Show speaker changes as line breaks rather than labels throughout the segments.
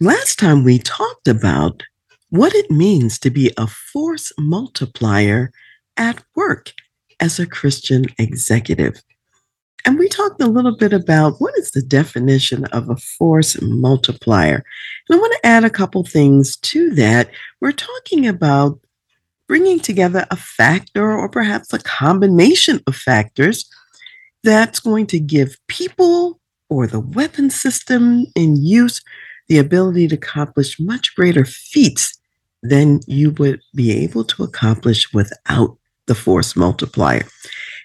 Last time we talked about what it means to be a force multiplier at work as a Christian executive. And we talked a little bit about what is the definition of a force multiplier. And I want to add a couple things to that. We're talking about bringing together a factor or perhaps a combination of factors that's going to give people or the weapon system in use the ability to accomplish much greater feats than you would be able to accomplish without the force multiplier.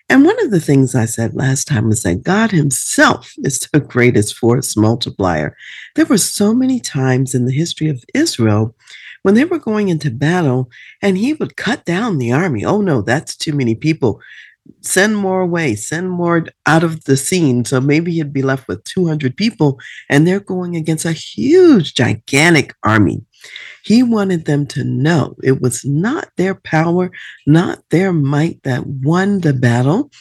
And one of the things I said last time was that God Himself is the greatest force multiplier. There were so many times in the history of Israel when they were going into battle and He would cut down the army. Oh, no, that's too many people send more away, send more out of the scene. So maybe he'd be left with 200 people, and they're going against a huge, gigantic army. He wanted them to know it was not their power, not their might that won the battle.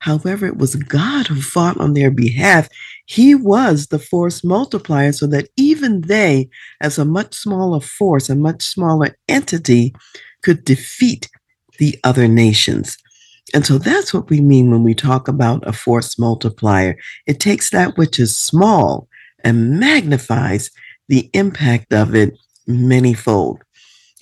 However, it was God who fought on their behalf. He was the force multiplier so that even they, as a much smaller force, a much smaller entity, could defeat the other nations. And so that's what we mean when we talk about a force multiplier. It takes that which is small and magnifies the impact of it manyfold.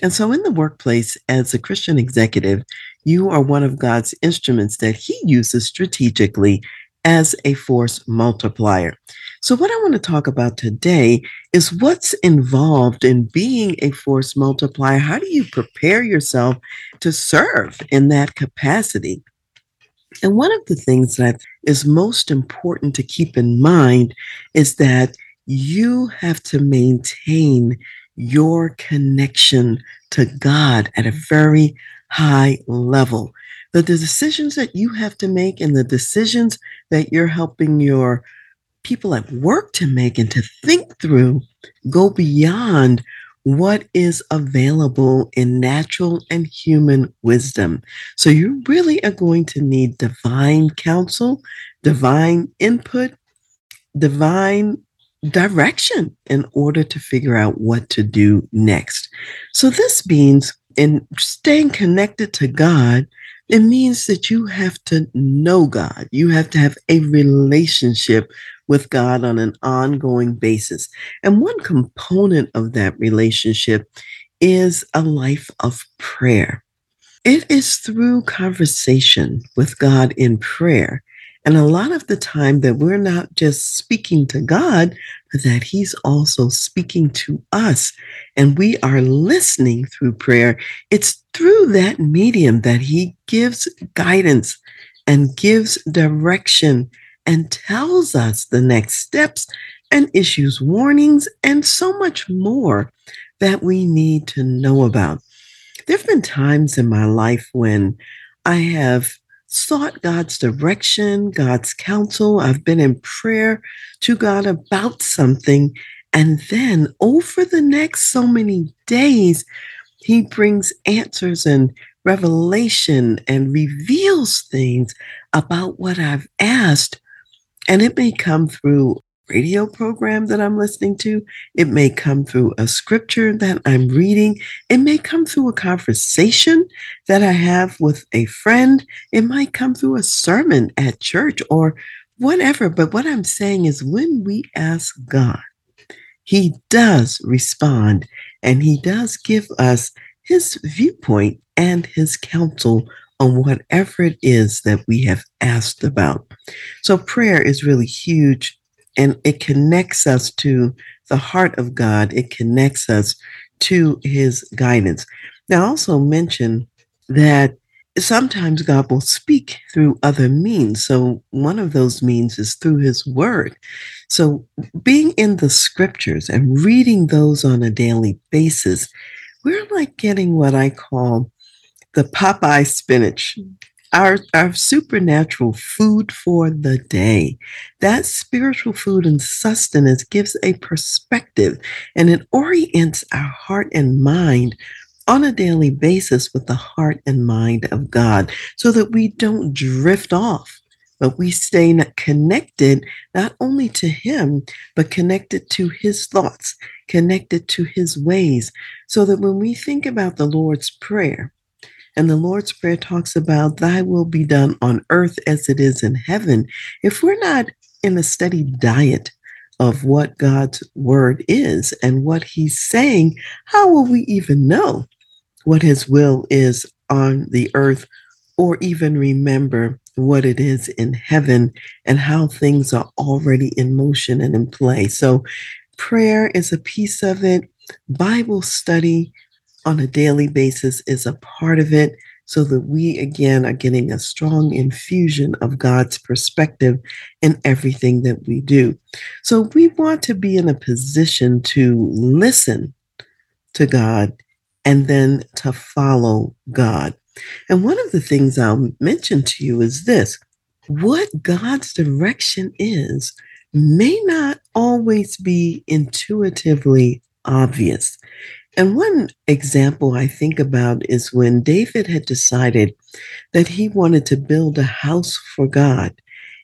And so in the workplace, as a Christian executive, you are one of God's instruments that He uses strategically as a force multiplier. So, what I want to talk about today is what's involved in being a force multiplier. How do you prepare yourself to serve in that capacity? And one of the things that is most important to keep in mind is that you have to maintain your connection to God at a very high level. The decisions that you have to make and the decisions that you're helping your people at work to make and to think through go beyond what is available in natural and human wisdom. So you really are going to need divine counsel, divine input, divine direction in order to figure out what to do next. So this means in staying connected to God, it means that you have to know God. You have to have a relationship with God on an ongoing basis. And one component of that relationship is a life of prayer. It is through conversation with God in prayer. And a lot of the time that we're not just speaking to God, but that He's also speaking to us. And we are listening through prayer. It's through that medium that He gives guidance and gives direction and tells us the next steps and issues warnings and so much more that we need to know about. There have been times in my life when I have sought God's direction, God's counsel. I've been in prayer to God about something. And then over the next so many days, He brings answers and revelation and reveals things about what I've asked and it may come through radio program that I'm listening to. It may come through a scripture that I'm reading. It may come through a conversation that I have with a friend. It might come through a sermon at church or whatever. But what I'm saying is when we ask God, He does respond and He does give us His viewpoint and His counsel on whatever it is that we have asked about. So prayer is really huge and it connects us to the heart of God. It connects us to his guidance. Now, I also mention that sometimes God will speak through other means. So, one of those means is through His Word. So, being in the scriptures and reading those on a daily basis, we're like getting what I call the Popeye spinach. Mm. Our, our supernatural food for the day. That spiritual food and sustenance gives a perspective and it orients our heart and mind on a daily basis with the heart and mind of God so that we don't drift off, but we stay connected not only to Him, but connected to His thoughts, connected to His ways, so that when we think about the Lord's Prayer, and the Lord's Prayer talks about, Thy will be done on earth as it is in heaven. If we're not in a steady diet of what God's word is and what He's saying, how will we even know what his will is on the earth or even remember what it is in heaven and how things are already in motion and in play. So, prayer is a piece of it, Bible study on a daily basis is a part of it. So that we again are getting a strong infusion of God's perspective in everything that we do. So we want to be in a position to listen to God and then to follow God. And one of the things I'll mention to you is this what God's direction is may not always be intuitively obvious. And one example I think about is when David had decided that he wanted to build a house for God.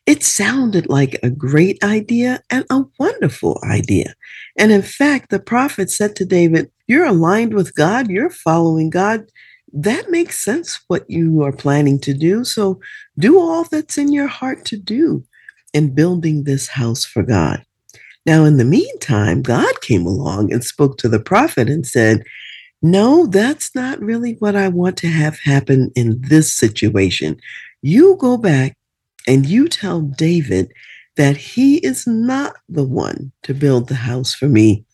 It sounded like a great idea and a wonderful idea. And in fact, the prophet said to David, You're aligned with God, you're following God. That makes sense what you are planning to do. So do all that's in your heart to do in building this house for God. Now, in the meantime, God came along and spoke to the prophet and said, No, that's not really what I want to have happen in this situation. You go back and you tell David that he is not the one to build the house for me,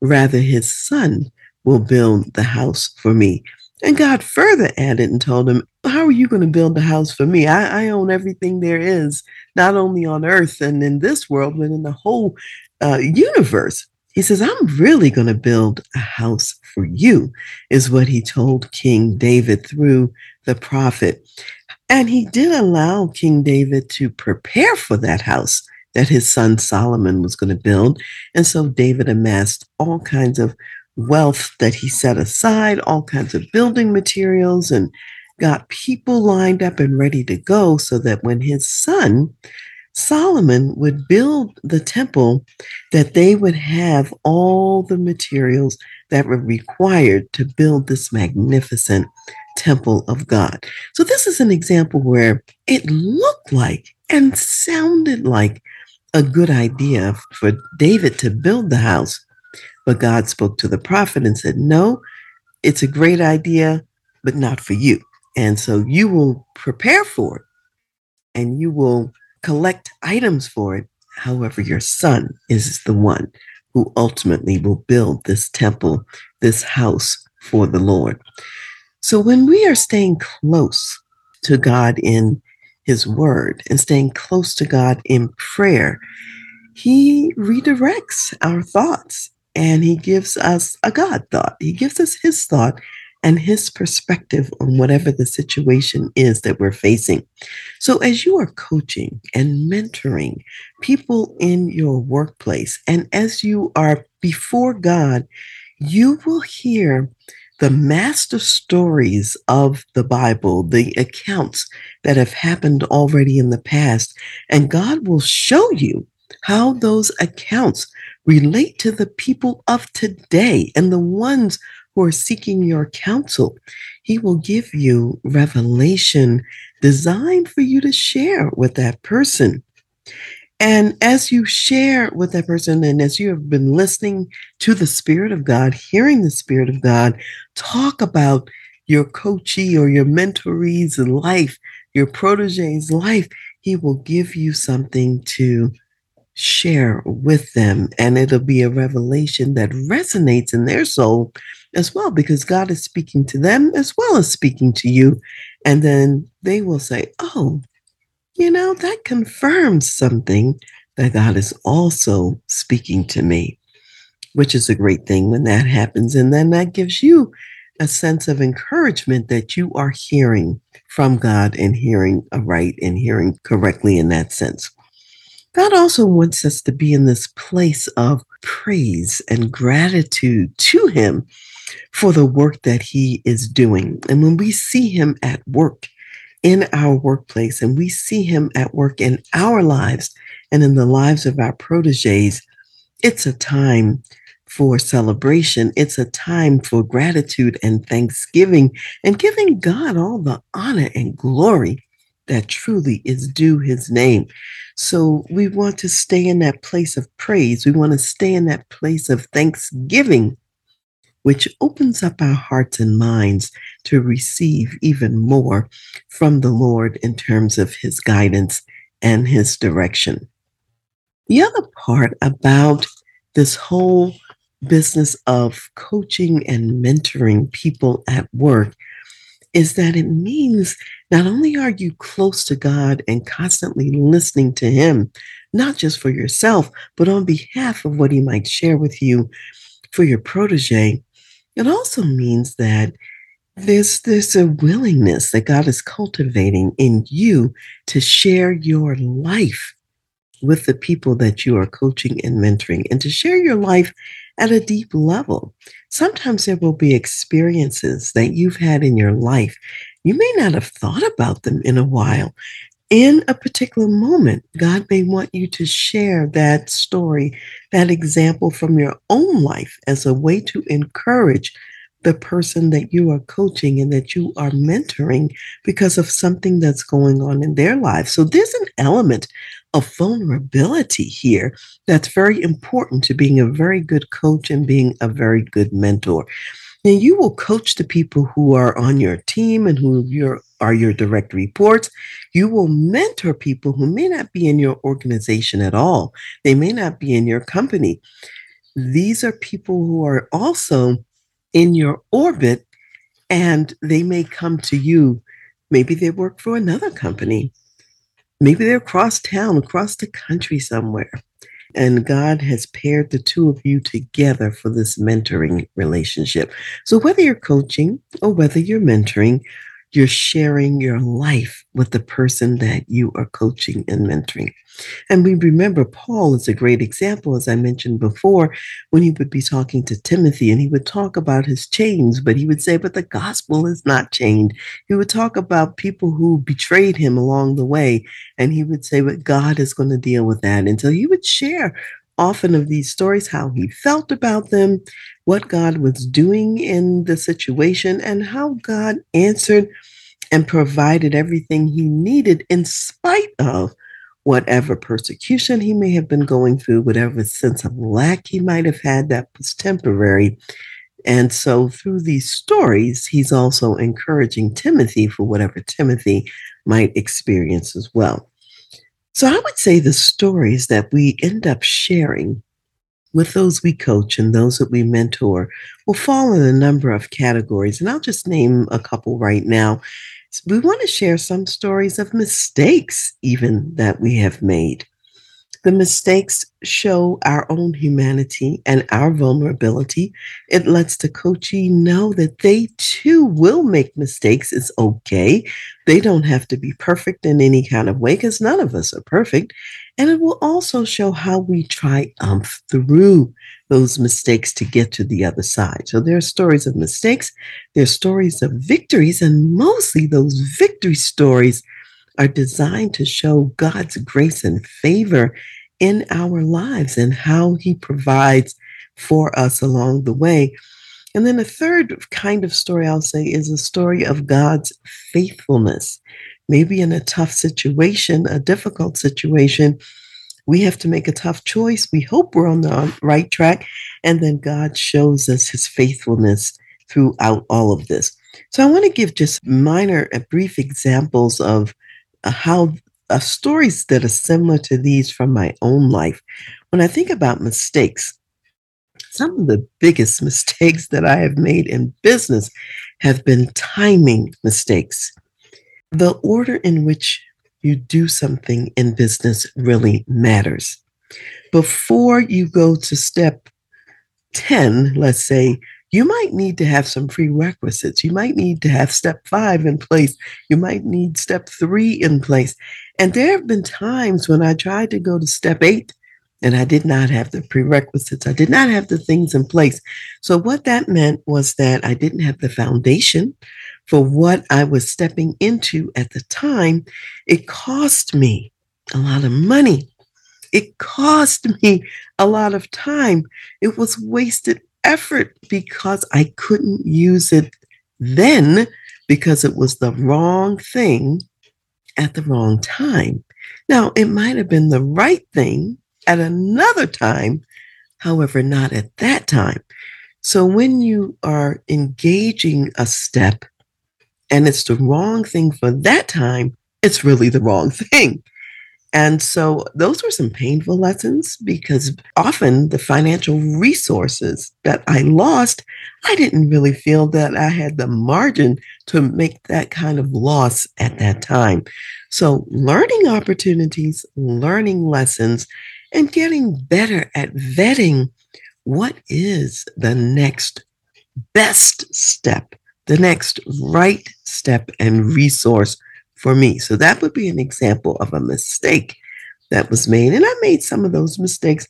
rather, his son will build the house for me. And God further added and told him, How are you going to build the house for me? I, I, own everything there is, not only on earth and in this world, but in the whole uh, universe. He says, I'm really going to build a house for you, is what he told King David through the prophet. And he did allow King David to prepare for that house that his son Solomon was going to build. And so David amassed all kinds of wealth that he set aside, all kinds of building materials, and got people lined up and ready to go so that when his son Solomon would build the temple, that they would have all the materials that were required to build this magnificent temple of God. So, this is an example where it looked like and sounded like a good idea for David to build the house. But God spoke to the prophet and said, No, it's a great idea, but not for you. And so you will prepare for it and you will collect items for it. However, your son is the one who ultimately will build this temple, this house for the Lord. So when we are staying close to God in His Word and staying close to God in prayer, He redirects our thoughts and He gives us a God thought. He gives us His thought and His perspective on whatever the situation is that we're facing. So, as you are coaching and mentoring people in your workplace, and as you are before God, you will hear the master stories of the Bible, the accounts that have happened already in the past. And God will show you how those accounts relate to the people of today and the ones who are seeking your counsel. He will give you revelation designed for you to share with that person. And as you share with that person, and as you have been listening to the Spirit of God, hearing the Spirit of God talk about your coachee or your mentoree's life, your protege's life, he will give you something to share with them. And it'll be a revelation that resonates in their soul as well, because God is speaking to them as well as speaking to you. And then they will say, Oh, you know, that confirms something that God is also speaking to me, which is a great thing when that happens. And then that gives you a sense of encouragement that you are hearing from God and hearing right and hearing correctly in that sense. God also wants us to be in this place of praise and gratitude to Him for the work that He is doing. And when we see Him at work in our workplace and we see Him at work in our lives and in the lives of our proteges, it's a time for celebration. It's a time for gratitude and thanksgiving and giving God all the honor and glory that truly is due his name. So we want to stay in that place of praise. We want to stay in that place of thanksgiving, which opens up our hearts and minds to receive even more from the Lord in terms of his guidance and his direction. The other part about this whole business of coaching and mentoring people at work is that it means not only are you close to God and constantly listening to Him, not just for yourself, but on behalf of what He might share with you for your protege, it also means that there's there's a willingness that God is cultivating in you to share your life with the people that you are coaching and mentoring and to share your life at a deep level. Sometimes there will be experiences that you've had in your life. You may not have thought about them in a while. In a particular moment, God may want you to share that story, that example from your own life as a way to encourage the person that you are coaching and that you are mentoring because of something that's going on in their life. So there's an element of vulnerability here that's very important to being a very good coach and being a very good mentor. And you will coach the people who are on your team and who your, are your direct reports. You will mentor people who may not be in your organization at all. They may not be in your company. These are people who are also in your orbit and they may come to you. Maybe they work for another company Maybe they're across town, across the country somewhere. And God has paired the two of you together for this mentoring relationship. So, whether you're coaching or whether you're mentoring, you're sharing your life with the person that you are coaching and mentoring. And we remember Paul is a great example, as I mentioned before, when he would be talking to Timothy and he would talk about his chains, but he would say, But the gospel is not chained. He would talk about people who betrayed him along the way, and he would say, But God is going to deal with that. And so he would share often of these stories, how he felt about them, what God was doing in the situation, and how God answered and provided everything he needed in spite of whatever persecution he may have been going through, whatever sense of lack he might have had that was temporary. And so, through these stories, he's also encouraging Timothy for whatever Timothy might experience as well. So, I would say the stories that we end up sharing with those we coach and those that we mentor will fall in a number of categories. And I'll just name a couple right now we want to share some stories of mistakes, even that we have made. The mistakes show our own humanity and our vulnerability. It lets the coachee know that they too will make mistakes. It's okay. They don't have to be perfect in any kind of way because none of us are perfect. And it will also show how we triumph through those mistakes to get to the other side. So there are stories of mistakes, there are stories of victories, and mostly those victory stories are designed to show God's grace and favor in our lives and how he provides for us along the way. And then a third kind of story I'll say is a story of God's faithfulness. Maybe in a tough situation, a difficult situation, we have to make a tough choice. We hope we're on the right track. And then God shows us his faithfulness throughout all of this. So I want to give just minor, brief examples of uh, how uh, stories that are similar to these from my own life. When I think about mistakes, some of the biggest mistakes that I have made in business have been timing mistakes. The order in which you do something in business really matters. Before you go to step 10, let's say, you might need to have some prerequisites. You might need to have step five in place. You might need step three in place. And there have been times when I tried to go to step eight and I did not have the prerequisites. I did not have the things in place. So, what that meant was that I didn't have the foundation for what I was stepping into at the time. It cost me a lot of money. It cost me a lot of time. It was wasted effort because I couldn't use it then because it was the wrong thing at the wrong time. Now, it might have been the right thing at another time, however, not at that time. So when you are engaging a step and it's the wrong thing for that time, it's really the wrong thing. And so those were some painful lessons because often the financial resources that I lost, I didn't really feel that I had the margin to make that kind of loss at that time. So learning opportunities, learning lessons, and getting better at vetting what is the next best step, the next right step and resource for me. So that would be an example of a mistake that was made. And I made some of those mistakes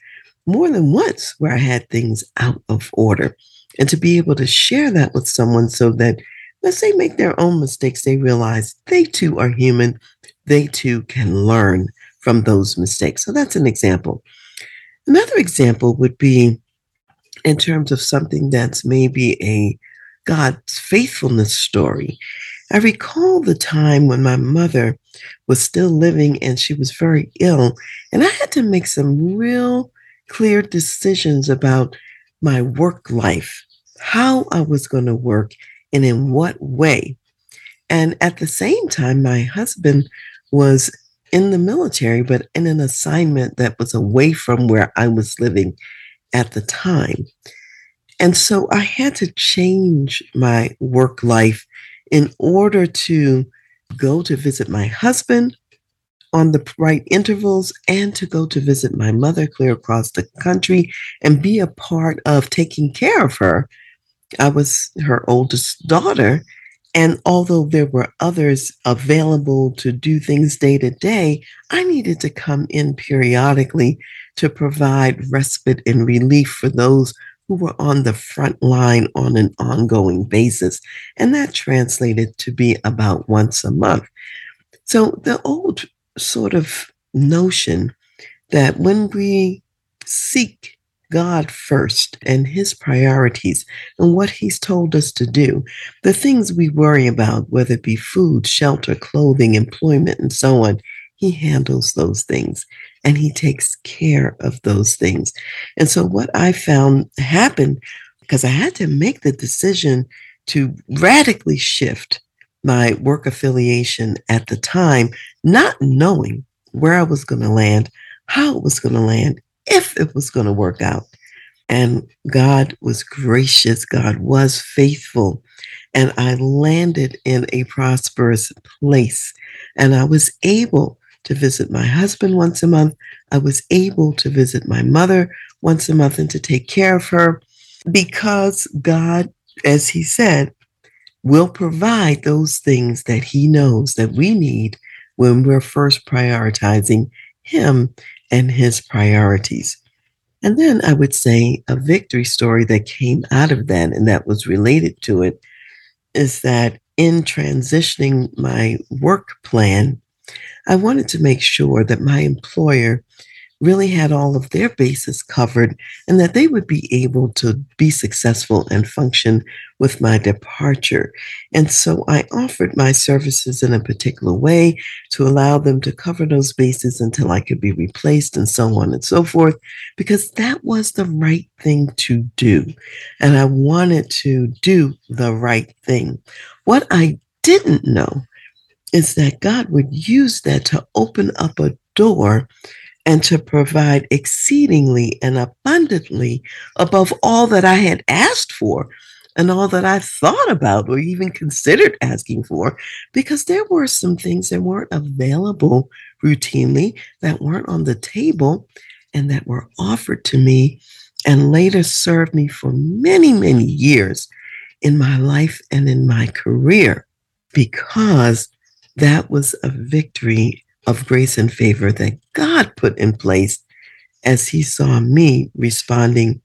more than once where I had things out of order. And to be able to share that with someone so that, let's say, make their own mistakes, they realize they too are human. They too can learn from those mistakes. So that's an example. Another example would be in terms of something that's maybe a God's faithfulness story. I recall the time when my mother was still living and she was very ill, and I had to make some real clear decisions about my work life, how I was going to work, and in what way. And at the same time, my husband was in the military, but in an assignment that was away from where I was living at the time. And so I had to change my work life in order to go to visit my husband on the right intervals and to go to visit my mother clear across the country and be a part of taking care of her. I was her oldest daughter, and although there were others available to do things day to day, I needed to come in periodically to provide respite and relief for those who were on the front line on an ongoing basis. And that translated to be about once a month. So the old sort of notion that when we seek God first and his priorities and what he's told us to do. The things we worry about, whether it be food, shelter, clothing, employment, and so on, he handles those things and he takes care of those things. And so, what I found happened because I had to make the decision to radically shift my work affiliation at the time, not knowing where I was going to land, how it was going to land, if it was going to work out. And God was gracious, God was faithful. And I landed in a prosperous place. And I was able to visit my husband once a month. I was able to visit my mother once a month and to take care of her because God, as He said, will provide those things that He knows that we need when we're first prioritizing Him and his priorities. And then I would say a victory story that came out of that and that was related to it is that in transitioning my work plan, I wanted to make sure that my employer really had all of their bases covered and that they would be able to be successful and function with my departure. And so I offered my services in a particular way to allow them to cover those bases until I could be replaced and so on and so forth, because that was the right thing to do. And I wanted to do the right thing. What I didn't know is that God would use that to open up a door and to provide exceedingly and abundantly above all that I had asked for and all that I thought about or even considered asking for, because there were some things that weren't available routinely, that weren't on the table, and that were offered to me and later served me for many, many years in my life and in my career, because that was a victory of grace and favor that God put in place as He saw me responding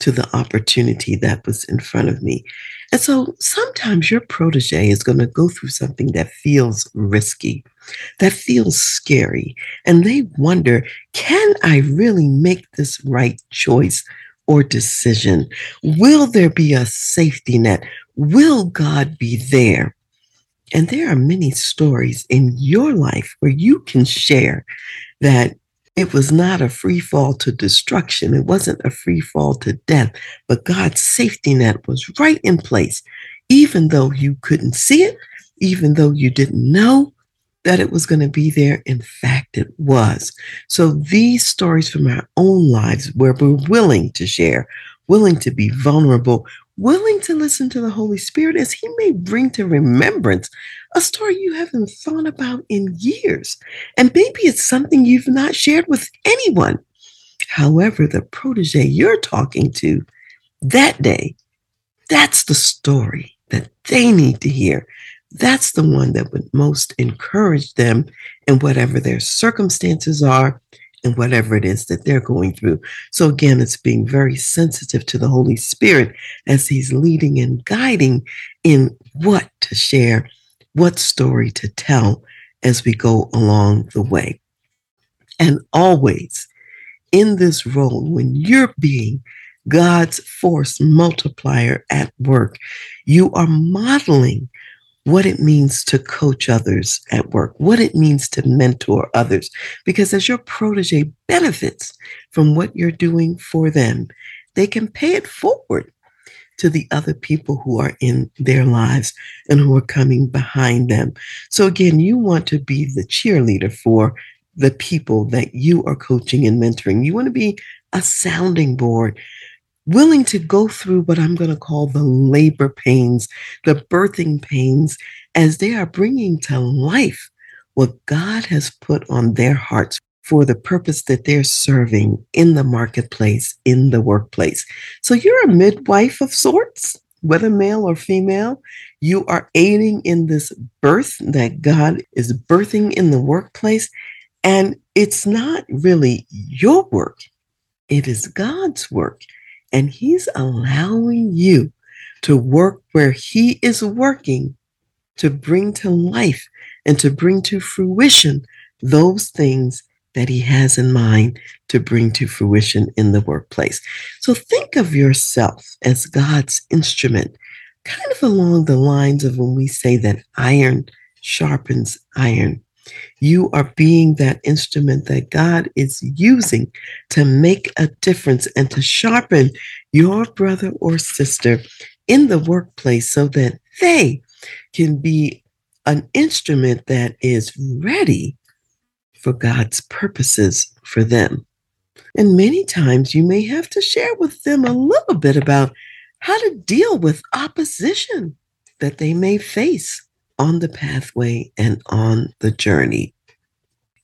to the opportunity that was in front of me. And so sometimes your protege is going to go through something that feels risky, that feels scary, and they wonder can I really make this right choice or decision? Will there be a safety net? Will God be there? And there are many stories in your life where you can share that it was not a free fall to destruction. It wasn't a free fall to death, but God's safety net was right in place, even though you couldn't see it, even though you didn't know that it was going to be there. In fact, it was. So these stories from our own lives where we're willing to share, willing to be vulnerable, willing to listen to the Holy Spirit as He may bring to remembrance a story you haven't thought about in years. And maybe it's something you've not shared with anyone. However, the protege you're talking to that day, that's the story that they need to hear. That's the one that would most encourage them in whatever their circumstances are and whatever it is that they're going through. So, again, it's being very sensitive to the Holy Spirit as He's leading and guiding in what to share, what story to tell as we go along the way. And always in this role, when you're being God's force multiplier at work, you are modeling what it means to coach others at work, what it means to mentor others. Because as your protege benefits from what you're doing for them, they can pay it forward to the other people who are in their lives and who are coming behind them. So, again, you want to be the cheerleader for the people that you are coaching and mentoring. You want to be a sounding board willing to go through what I'm going to call the labor pains, the birthing pains, as they are bringing to life what God has put on their hearts for the purpose that they're serving in the marketplace, in the workplace. So you're a midwife of sorts, whether male or female. You are aiding in this birth that God is birthing in the workplace. And it's not really your work, it is God's work. And He's allowing you to work where He is working to bring to life and to bring to fruition those things that He has in mind to bring to fruition in the workplace. So think of yourself as God's instrument, kind of along the lines of when we say that iron sharpens iron. You are being that instrument that God is using to make a difference and to sharpen your brother or sister in the workplace so that they can be an instrument that is ready for God's purposes for them. And many times you may have to share with them a little bit about how to deal with opposition that they may face on the pathway and on the journey.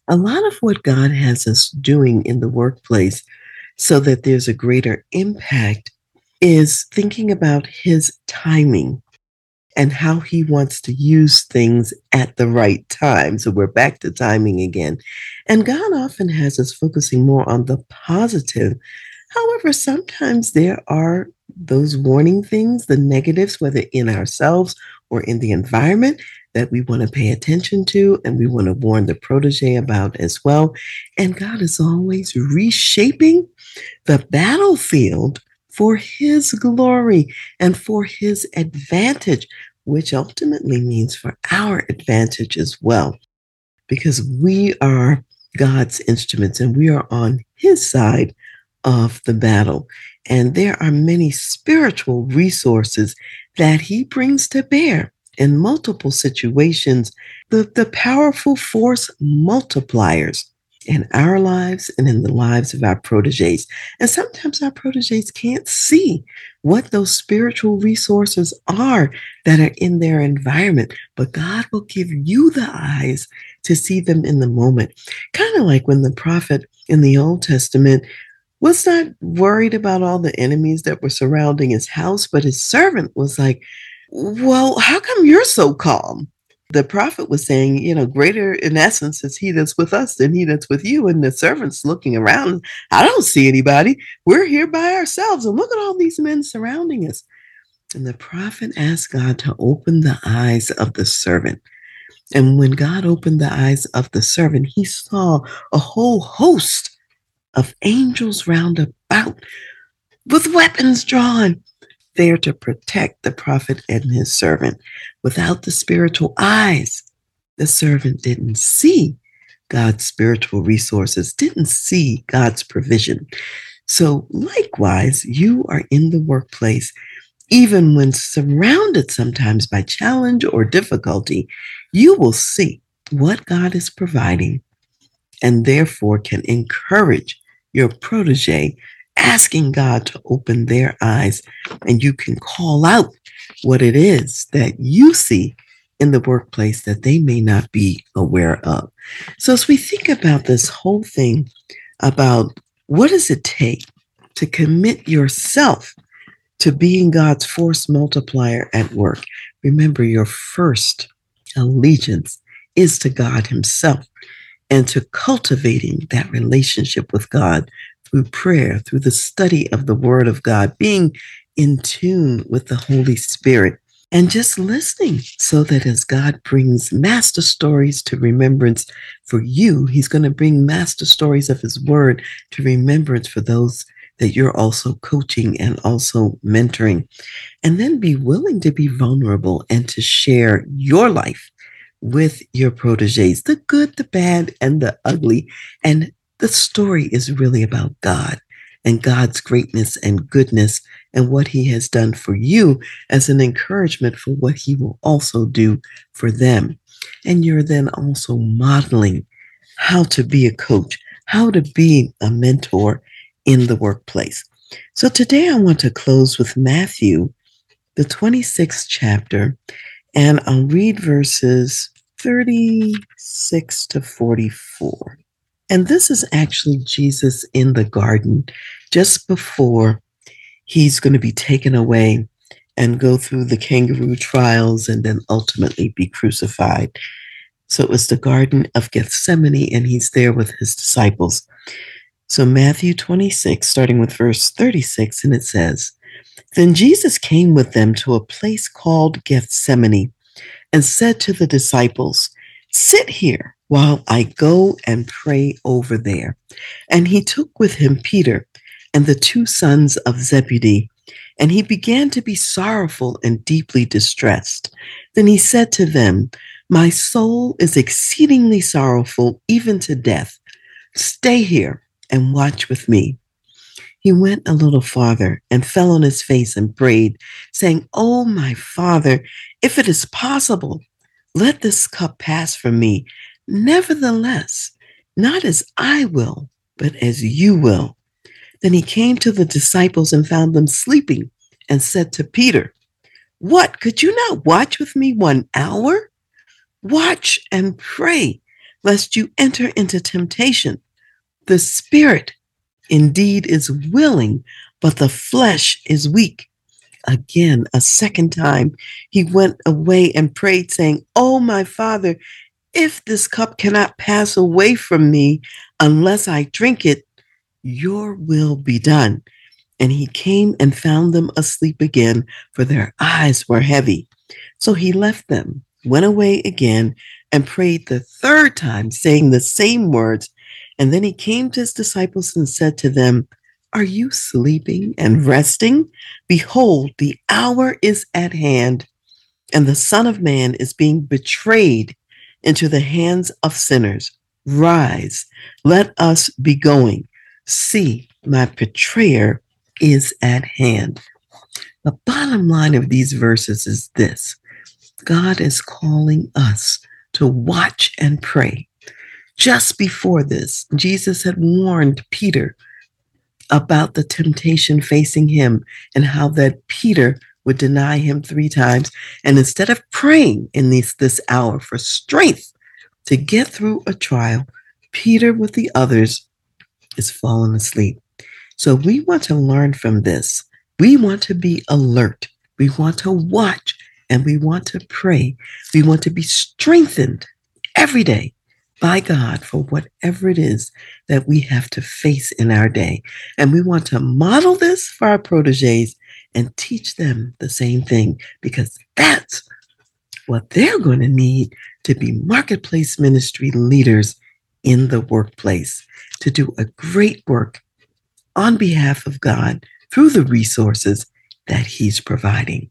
A lot of what God has us doing in the workplace so that there's a greater impact is thinking about His timing and how He wants to use things at the right time. So we're back to timing again. And God often has us focusing more on the positive. However, sometimes there are those warning things, the negatives, whether in ourselves or in the environment that we want to pay attention to and we want to warn the protege about as well. And God is always reshaping the battlefield for His glory and for His advantage, which ultimately means for our advantage as well, because we are God's instruments and we are on His side of the battle. And there are many spiritual resources that He brings to bear in multiple situations, the, the powerful force multipliers in our lives and in the lives of our proteges. And sometimes our proteges can't see what those spiritual resources are that are in their environment, but God will give you the eyes to see them in the moment. Kind of like when the prophet in the Old Testament was not worried about all the enemies that were surrounding his house, but his servant was like, Well, how come you're so calm? the prophet was saying, you know, greater in essence is he that's with us than he that's with you. And the servants looking around, I don't see anybody. We're here by ourselves. And look at all these men surrounding us. And the prophet asked God to open the eyes of the servant. And when God opened the eyes of the servant, he saw a whole host of angels round about with weapons drawn there to protect the prophet and his servant. Without the spiritual eyes, the servant didn't see God's spiritual resources, didn't see God's provision. So, likewise, you are in the workplace, even when surrounded sometimes by challenge or difficulty, you will see what God is providing and therefore can encourage your protege asking God to open their eyes and you can call out what it is that you see in the workplace that they may not be aware of. So as we think about this whole thing about what does it take to commit yourself to being God's force multiplier at work, remember your first allegiance is to God himself and to cultivating that relationship with God through prayer, through the study of the Word of God, being in tune with the Holy Spirit, and just listening so that as God brings master stories to remembrance for you, He's going to bring master stories of His Word to remembrance for those that you're also coaching and also mentoring. And then be willing to be vulnerable and to share your life with your proteges, the good, the bad, and the ugly, and the story is really about God and God's greatness and goodness and what He has done for you as an encouragement for what He will also do for them. And you're then also modeling how to be a coach, how to be a mentor in the workplace. So today I want to close with Matthew, the 26th chapter, and I'll read verses 36 to 44. And this is actually Jesus in the garden just before he's going to be taken away and go through the kangaroo trials and then ultimately be crucified. So it was the Garden of Gethsemane, and he's there with his disciples. So, Matthew 26, starting with verse 36, and it says, Then Jesus came with them to a place called Gethsemane and said to the disciples, Sit here while I go and pray over there. And he took with him Peter and the two sons of Zebedee, and he began to be sorrowful and deeply distressed. Then he said to them, My soul is exceedingly sorrowful, even to death. Stay here and watch with me. He went a little farther and fell on his face and prayed, saying, Oh, my father, if it is possible, let this cup pass from me. Nevertheless, not as I will, but as you will. Then he came to the disciples and found them sleeping and said to Peter, What, could you not watch with me one hour? Watch and pray, lest you enter into temptation. The spirit indeed is willing, but the flesh is weak. Again, a second time, he went away and prayed, saying, Oh, my father, if this cup cannot pass away from me unless I drink it, your will be done. And he came and found them asleep again, for their eyes were heavy. So he left them, went away again, and prayed the third time, saying the same words. And then he came to his disciples and said to them, Are you sleeping and resting? Behold, the hour is at hand, and the Son of Man is being betrayed into the hands of sinners. Rise, let us be going. See, my betrayer is at hand. The bottom line of these verses is this God is calling us to watch and pray. Just before this, Jesus had warned Peter about the temptation facing him and how that Peter would deny him three times. And instead of praying in this, this hour for strength to get through a trial, Peter with the others is falling asleep. So we want to learn from this. We want to be alert. We want to watch and we want to pray. We want to be strengthened every day by God for whatever it is that we have to face in our day. And we want to model this for our proteges and teach them the same thing because that's what they're going to need to be marketplace ministry leaders in the workplace, to do a great work on behalf of God through the resources that He's providing.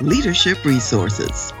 leadership resources.